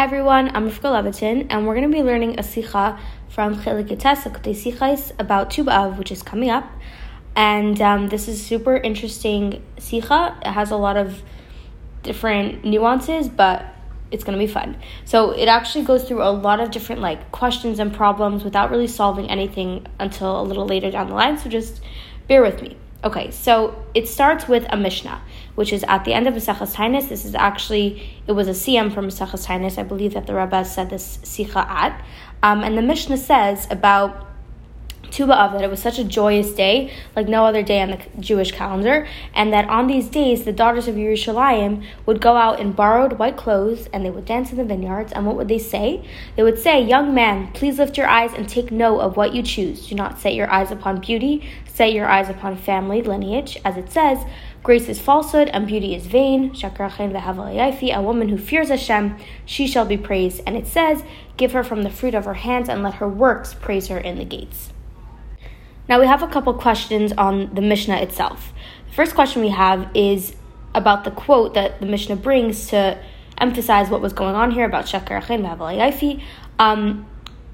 Hi everyone, I'm Rivka Levitin, and we're going to be learning a sikha from Chelik Sichais about Tu B'Av, which is coming up. And um, this is super interesting sikha. It has a lot of different nuances, but it's going to be fun. So it actually goes through a lot of different like questions and problems without really solving anything until a little later down the line. So just bear with me. Okay, so it starts with a Mishnah, which is at the end of Maseches Taanis. This is actually, it was a siyum from Maseches Taanis. I believe that the Rebbe said this Sikha at. Um, and the Mishnah says about Tu B'Av that it was such a joyous day, like no other day on the Jewish calendar, and that on these days the daughters of Yerushalayim would go out in borrowed white clothes and they would dance in the vineyards. And what would they say? They would say, Young man, please lift your eyes and take note of what you choose. Do not set your eyes upon beauty, set your eyes upon family lineage, as it says. Grace is falsehood and beauty is vain. A woman who fears Hashem, she shall be praised. And it says, Give her from the fruit of her hands and let her works praise her in the gates. Now we have a couple questions on the Mishnah itself. The first question we have is about the quote that the Mishnah brings to emphasize what was going on here about Sheker hachein um,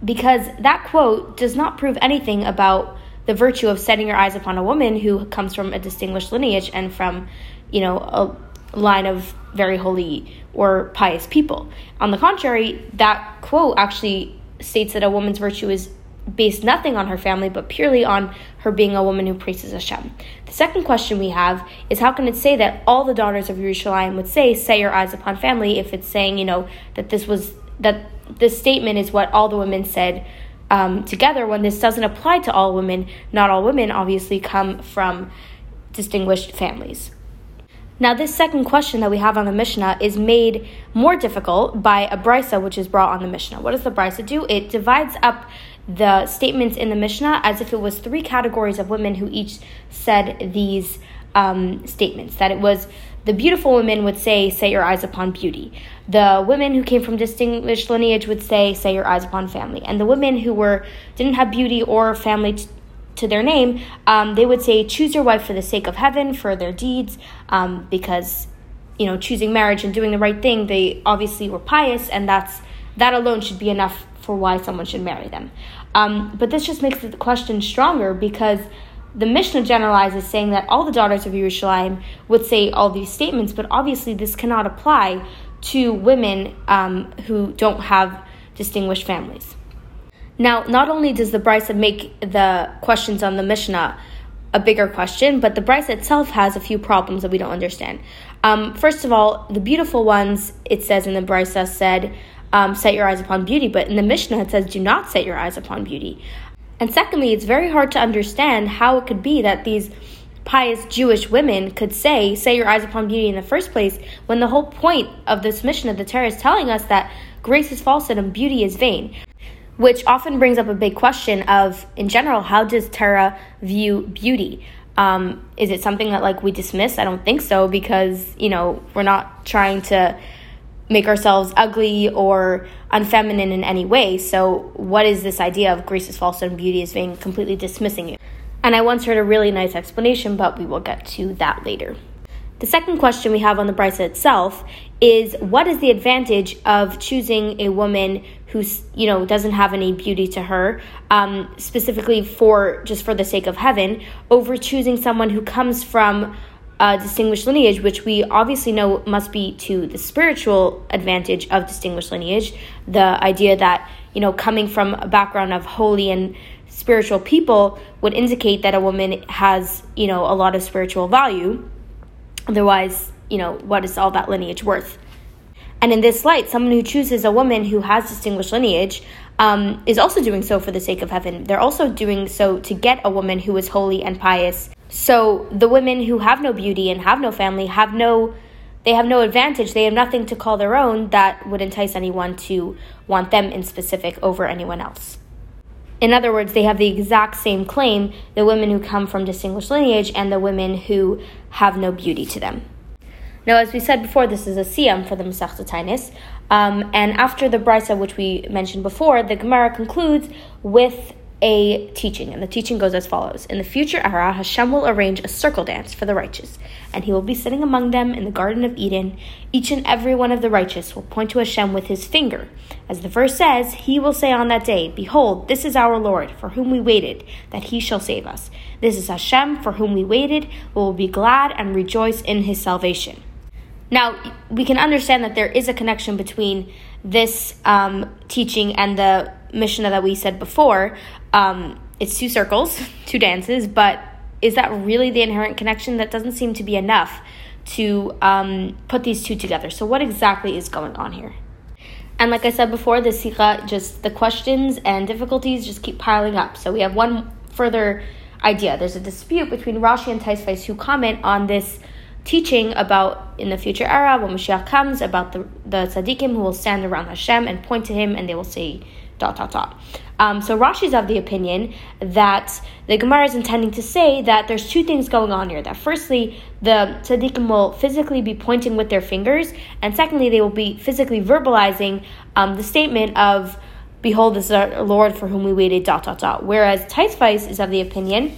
because that quote does not prove anything about the virtue of setting your eyes upon a woman who comes from a distinguished lineage and from, you know, a line of very holy or pious people. On the contrary, that quote actually states that a woman's virtue is based nothing on her family, but purely on her being a woman who praises Hashem. The second question we have is how can it say that all the daughters of Yerushalayim would say, "Set your eyes upon family," if it's saying, you know, that this was that this statement is what all the women said um, together when this doesn't apply to all women. Not all women obviously come from distinguished families. Now, this second question that we have on the Mishnah is made more difficult by a brisa which is brought on the Mishnah. What does the brisa do? It divides up the statements in the Mishnah as if it was three categories of women who each said these um, statements. That it was the beautiful women would say, "Set your eyes upon beauty." The women who came from distinguished lineage would say, "Set your eyes upon family," and the women who were didn't have beauty or family. T- to their name, um, they would say, "Choose your wife for the sake of heaven, for their deeds," um, because you know, choosing marriage and doing the right thing, they obviously were pious, and that's that alone should be enough for why someone should marry them. Um, but this just makes the question stronger because the Mishnah generalizes saying that all the daughters of Yerushalayim would say all these statements, but obviously this cannot apply to women um, who don't have distinguished families. Now, not only does the Brisa make the questions on the Mishnah a bigger question, but the Brisa itself has a few problems that we don't understand. Um, first of all, the beautiful ones, it says in the Brisa, said, um, set your eyes upon beauty, but in the Mishnah it says, do not set your eyes upon beauty. And secondly, it's very hard to understand how it could be that these pious Jewish women could say, set your eyes upon beauty in the first place, when the whole point of this Mishnah, the Torah, is telling us that grace is falsehood and beauty is vain. Which often brings up a big question of, in general, how does Torah view beauty? Um, is it something that like we dismiss? I don't think so because you know we're not trying to make ourselves ugly or unfeminine in any way. So, what is this idea of grace is false and beauty is vain completely dismissing it? And I once heard a really nice explanation, but we will get to that later. The second question we have on the Brisa itself is what is the advantage of choosing a woman who you know doesn't have any beauty to her, um, specifically for just for the sake of heaven, over choosing someone who comes from uh, distinguished lineage, which we obviously know must be to the spiritual advantage of distinguished lineage, the idea that, you know, coming from a background of holy and spiritual people would indicate that a woman has, you know, a lot of spiritual value. Otherwise, you know, what is all that lineage worth? And in this light, someone who chooses a woman who has distinguished lineage um, is also doing so for the sake of heaven. They're also doing so to get a woman who is holy and pious so the women who have no beauty and have no family have no they have no advantage. They have nothing to call their own that would entice anyone to want them in specific over anyone else. In other words, they have the exact same claim the women who come from distinguished lineage and the women who have no beauty to them. Now, as we said before, this is a siyum for the Masechta Taanis. Um, and after the brisa, which we mentioned before, the Gemara concludes with a teaching, and the teaching goes as follows In the future era, Hashem will arrange a circle dance for the righteous, and he will be sitting among them in the Garden of Eden. Each and every one of the righteous will point to Hashem with his finger. As the verse says, he will say on that day, Behold, this is our Lord, for whom we waited, that he shall save us. This is Hashem, for whom we waited, we will be glad and rejoice in his salvation. Now, we can understand that there is a connection between this um, teaching and the Mishnah that we said before. Um, it's two circles, two dances, but is that really the inherent connection? That doesn't seem to be enough to um, put these two together. So, what exactly is going on here? And like I said before, the sikha, just the questions and difficulties just keep piling up. So, we have one further idea. There's a dispute between Rashi and Tosfos who comment on this teaching about in the future era when Mashiach comes about the the tzaddikim who will stand around Hashem and point to him and they will say dot dot dot. Um, so Rashi's of the opinion that the Gemara is intending to say that there's two things going on here. That firstly, the tzaddikim will physically be pointing with their fingers, and secondly, they will be physically verbalizing um, the statement of "Behold, this is our Lord for whom we waited." Dot dot dot. Whereas Tosfos is of the opinion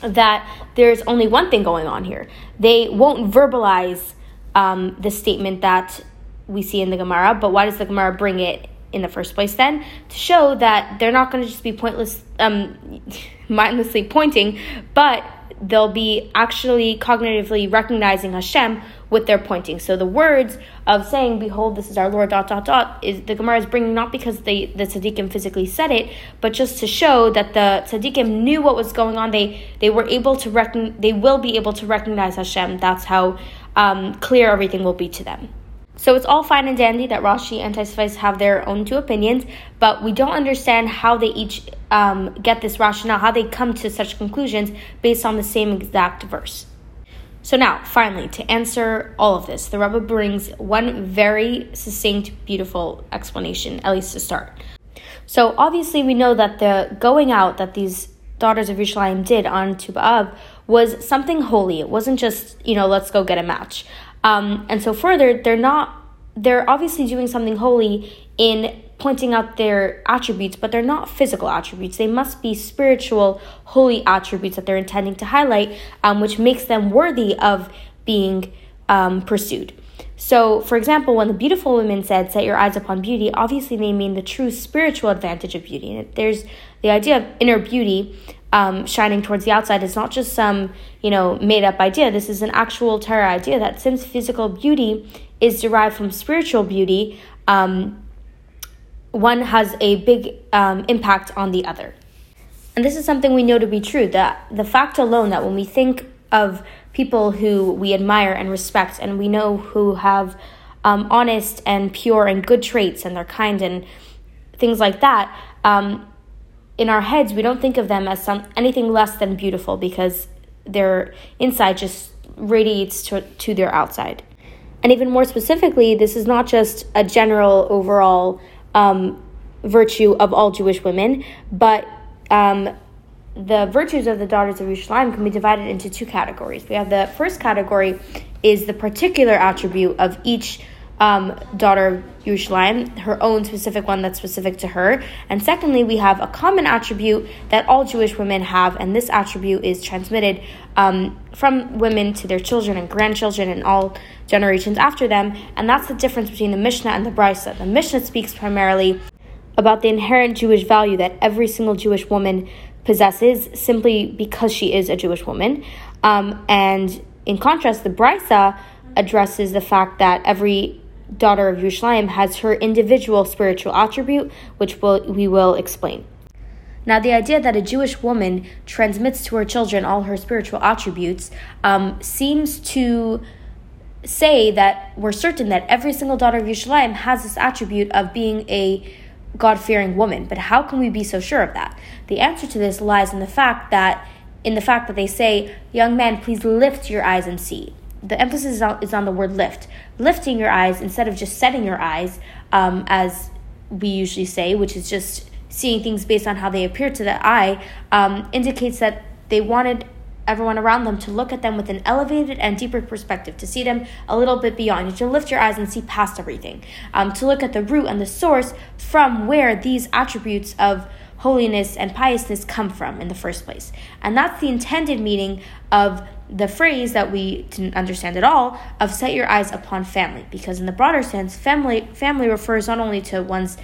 that there's only one thing going on here. They won't verbalize um, the statement that we see in the Gemara, but why does the Gemara bring it in the first place then? To show that they're not going to just be pointless, um, mindlessly pointing, but they'll be actually cognitively recognizing Hashem with their pointing. So the words of saying, "Behold, this is our Lord." Dot dot dot is the Gemara is bringing not because they the tzaddikim physically said it, but just to show that the tzaddikim knew what was going on. They they were able to recognize. They will be able to recognize Hashem. That's how um, clear everything will be to them. So it's all fine and dandy that Rashi and Tosfos have their own two opinions, but we don't understand how they each um, get this rationale, how they come to such conclusions based on the same exact verse. So now, finally, to answer all of this, the Rebbe brings one very succinct, beautiful explanation, at least to start. So obviously, we know that the going out that these daughters of Yerushalayim did on Tu B'Av was something holy. It wasn't just you know let's go get a match. Um, and so further, they're not. They're obviously doing something holy in pointing out their attributes, but they're not physical attributes. They must be spiritual, holy attributes that they're intending to highlight, um, which makes them worthy of being um, pursued. So, for example, when the beautiful women said, Set your eyes upon beauty, obviously they mean the true spiritual advantage of beauty. And there's the idea of inner beauty um, shining towards the outside is not just some, you know, made up idea. This is an actual Torah idea that since physical beauty is derived from spiritual beauty, um, one has a big um, impact on the other. And this is something we know to be true that the fact alone that when we think of people who we admire and respect and we know who have um, honest and pure and good traits and they're kind and things like that, um, in our heads we don't think of them as some anything less than beautiful because their inside just radiates to, to their outside. And even more specifically, this is not just a general overall um, virtue of all Jewish women, but um, the virtues of the daughters of Yerushalayim can be divided into two categories. We have the first category is the particular attribute of each um, daughter of Yerushalayim, her own specific one that's specific to her. And secondly, we have a common attribute that all Jewish women have, and this attribute is transmitted um, from women to their children and grandchildren and all generations after them. And that's the difference between the Mishnah and the Brisa. The Mishnah speaks primarily about the inherent Jewish value that every single Jewish woman possesses simply because she is a Jewish woman. Um, and in contrast, the Brisa addresses the fact that every daughter of Yerushalayim has her individual spiritual attribute, which we'll, we will explain. Now, the idea that a Jewish woman transmits to her children all her spiritual attributes um, seems to say that we're certain that every single daughter of Yerushalayim has this attribute of being a God fearing woman. But how can we be so sure of that? The answer to this lies in the fact that in the fact that they say, "Young man, please lift your eyes and see." the emphasis is on, is on the word lift. Lifting your eyes instead of just setting your eyes, um, as we usually say, which is just seeing things based on how they appear to the eye, um, indicates that they wanted everyone around them to look at them with an elevated and deeper perspective, to see them a little bit beyond, You to lift your eyes and see past everything, um, to look at the root and the source from where these attributes of holiness and piousness come from in the first place. And that's the intended meaning of the phrase that we didn't understand at all of set your eyes upon family. Because in the broader sense family family refers not only to one's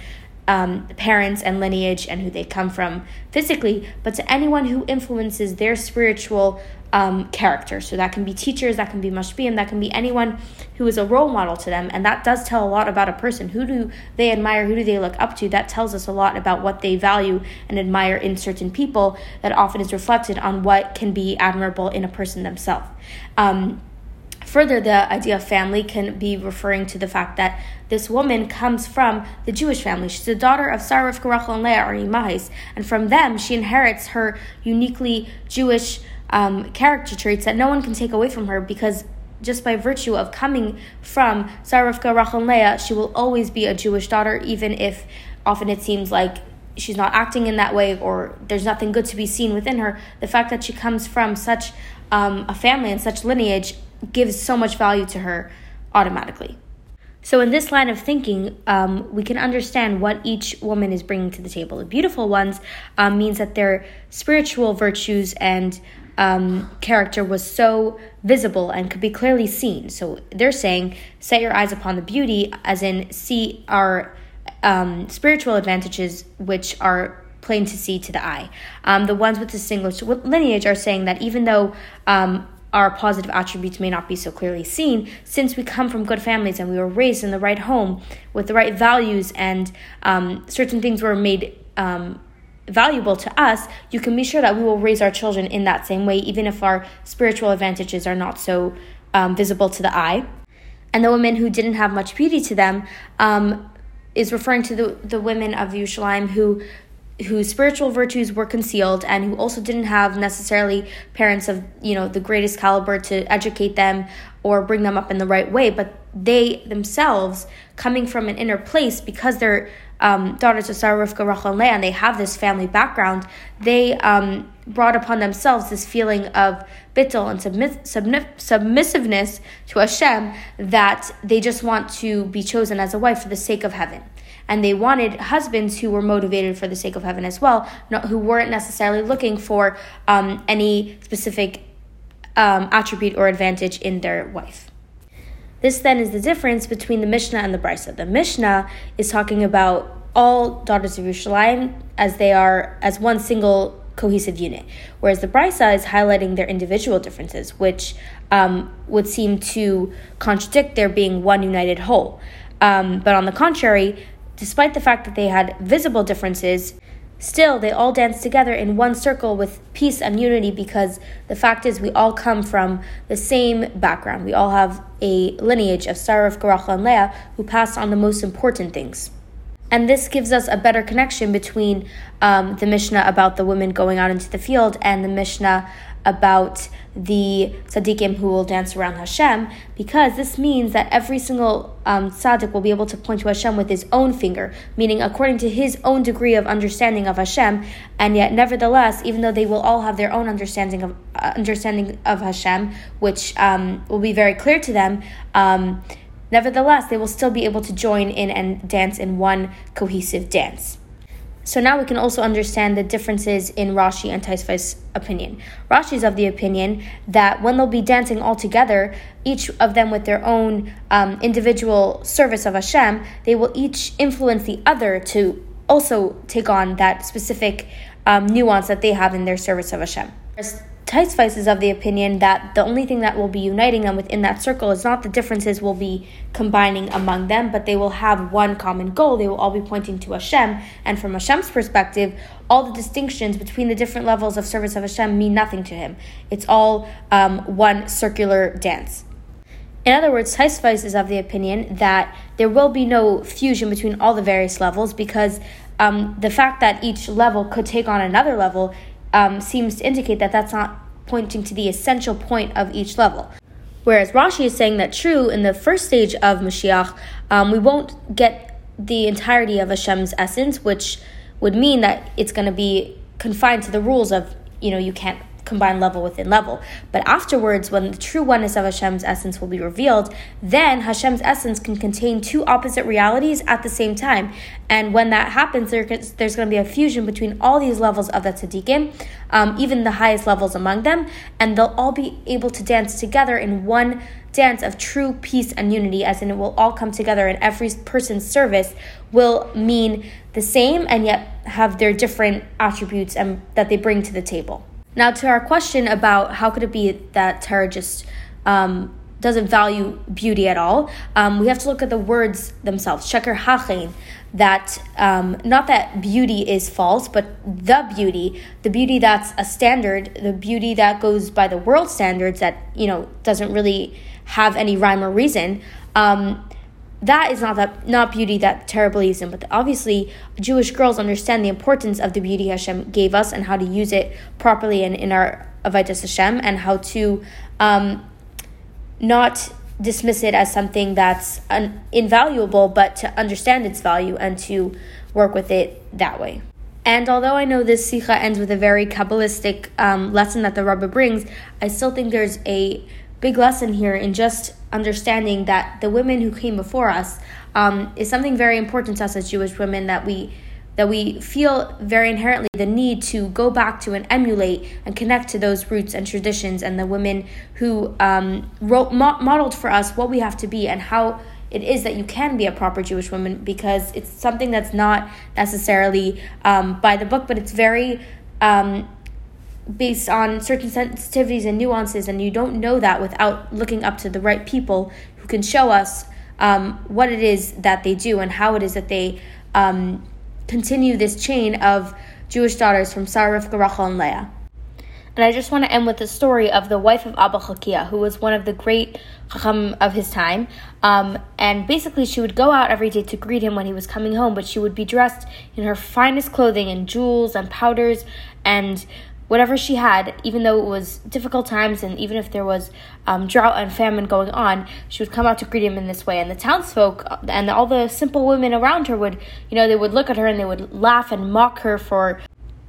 um, parents and lineage and who they come from physically, but to anyone who influences their spiritual um, character. So that can be teachers, that can be mashpiyim, that can be anyone who is a role model to them. And that does tell a lot about a person. Who do they admire? Who do they look up to? That tells us a lot about what they value and admire in certain people that often is reflected on what can be admirable in a person themselves. Um, Further, the idea of family can be referring to the fact that this woman comes from the Jewish family. She's the daughter of Sarah, Rivka, Rachel, and Leah, or Imahos, and from them she inherits her uniquely Jewish um, character traits that no one can take away from her because just by virtue of coming from Sarah, Rivka, Rachel, Leah, she will always be a Jewish daughter, even if often it seems like she's not acting in that way or there's nothing good to be seen within her. The fact that she comes from such um, a family and such lineage gives so much value to her automatically. So, in this line of thinking, um, we can understand what each woman is bringing to the table. The beautiful ones um, means that their spiritual virtues and um, character was so visible and could be clearly seen. So, they're saying, set your eyes upon the beauty, as in, see our um, spiritual advantages, which are plain to see to the eye. Um, the ones with distinguished lineage are saying that even though um, our positive attributes may not be so clearly seen since we come from good families and we were raised in the right home with the right values and um, certain things were made um, valuable to us, you can be sure that we will raise our children in that same way, even if our spiritual advantages are not so um, visible to the eye. And the women who didn't have much beauty to them um, is referring to the, the women of Yerushalayim who whose spiritual virtues were concealed and who also didn't have necessarily parents of you know the greatest caliber to educate them or bring them up in the right way but they themselves coming from an inner place because they're um, daughters of Sarah, Rivka, Rachel, and they have this family background, they um, brought upon themselves this feeling of bittul and submiss- submissiveness to Hashem that they just want to be chosen as a wife for the sake of heaven and they wanted husbands who were motivated for the sake of heaven as well, not, who weren't necessarily looking for um, any specific um, attribute or advantage in their wife. This then is the difference between the Mishnah and the Brisa. The Mishnah is talking about all daughters of Yerushalayim as they are as one single cohesive unit, whereas the Brisa is highlighting their individual differences, which um, would seem to contradict their being one united whole. Um, but on the contrary, Despite the fact that they had visible differences, still they all danced together in one circle with peace and unity because the fact is we all come from the same background. We all have a lineage of Sarah, Rachel, and Leah who passed on the most important things. And this gives us a better connection between um, the Mishnah about the women going out into the field and the Mishnah about the tzaddikim who will dance around Hashem, because this means that every single um, tzaddik will be able to point to Hashem with his own finger, meaning according to his own degree of understanding of Hashem, and yet nevertheless, even though they will all have their own understanding of uh, understanding of Hashem, which um, will be very clear to them. Um, nevertheless, they will still be able to join in and dance in one cohesive dance. So now we can also understand the differences in Rashi and Tosfos' opinion. Rashi is of the opinion that when they'll be dancing all together, each of them with their own um, individual service of Hashem, they will each influence the other to also take on that specific um, nuance that they have in their service of Hashem. Tosfos is of the opinion that the only thing that will be uniting them within that circle is not the differences will be combining among them, but they will have one common goal. They will all be pointing to Hashem, and from Hashem's perspective, all the distinctions between the different levels of service of Hashem mean nothing to him. It's all um, one circular dance. In other words, Tosfos is of the opinion that there will be no fusion between all the various levels because um, the fact that each level could take on another level um, seems to indicate that that's not pointing to the essential point of each level. Whereas Rashi is saying that true, in the first stage of Mashiach, um, we won't get the entirety of Hashem's essence, which would mean that it's going to be confined to the rules of, you know, you can't combine level within level. But afterwards, when the true oneness of Hashem's essence will be revealed, then Hashem's essence can contain two opposite realities at the same time. And when that happens, there, there's going to be a fusion between all these levels of the tzaddikim, um, even the highest levels among them, and they'll all be able to dance together in one dance of true peace and unity, as in it will all come together and every person's service will mean the same and yet have their different attributes and that they bring to the table. Now, to our question about how could it be that Torah just um, doesn't value beauty at all, um, we have to look at the words themselves. Sheker hachein, that um, not that beauty is false, but the beauty, the beauty that's a standard, the beauty that goes by the world standards that you know doesn't really have any rhyme or reason. Um, that is not that not beauty that Torah believes in, but obviously Jewish girls understand the importance of the beauty Hashem gave us and how to use it properly in, in our Avodas Hashem and how to um, not dismiss it as something that's un- invaluable, but to understand its value and to work with it that way. And although I know this sikha ends with a very Kabbalistic um, lesson that the Rebbe brings, I still think there's a big lesson here in just understanding that the women who came before us um, is something very important to us as Jewish women that we that we feel very inherently the need to go back to and emulate and connect to those roots and traditions and the women who um, wrote, mo- modeled for us what we have to be and how it is that you can be a proper Jewish woman because it's something that's not necessarily um, by the book, but it's very um, based on certain sensitivities and nuances, and you don't know that without looking up to the right people who can show us um, what it is that they do and how it is that they um, continue this chain of Jewish daughters from Sarah, Rivka, and Leah. And I just want to end with the story of the wife of Abba Chilkiya, who was one of the great Chacham of his time. Um, and basically, she would go out every day to greet him when he was coming home, but she would be dressed in her finest clothing and jewels and powders and whatever she had, even though it was difficult times and even if there was um, drought and famine going on, she would come out to greet him in this way. And the townsfolk uh, and all the simple women around her would, you know, they would look at her and they would laugh and mock her for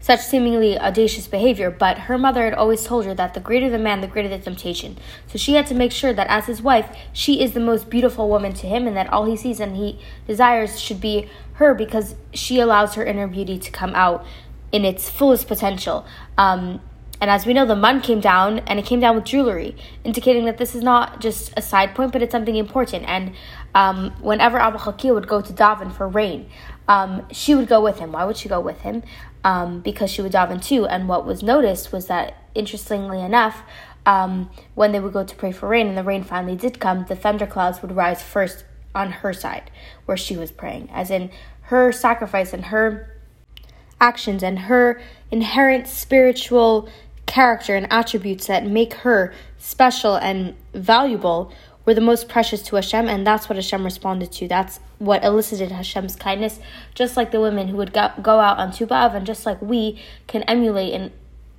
such seemingly audacious behavior, but her mother had always told her that the greater the man, the greater the temptation. So she had to make sure that as his wife, she is the most beautiful woman to him and that all he sees and he desires should be her because she allows her inner beauty to come out in its fullest potential. Um, and as we know, the mun came down, and it came down with jewelry, indicating that this is not just a side point, but it's something important. And um, whenever Abba Chilkiya would go to daven for rain, um, she would go with him. Why would she go with him? Um, because she would daven too. And what was noticed was that, interestingly enough, um, when they would go to pray for rain, and the rain finally did come, the thunderclouds would rise first on her side, where she was praying, as in her sacrifice and her actions and her inherent spiritual character and attributes that make her special and valuable were the most precious to Hashem, and that's what Hashem responded to. That's what elicited Hashem's kindness, just like the women who would go, go out on Tu B'Av, and just like we can emulate in,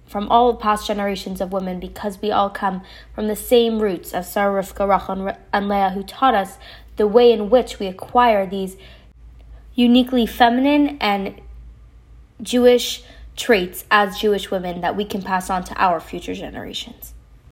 from all past generations of women because we all come from the same roots as Sarah, Rivka, Rachel, and Leah, who taught us the way in which we acquire these uniquely feminine and Jewish traits as Jewish women that we can pass on to our future generations.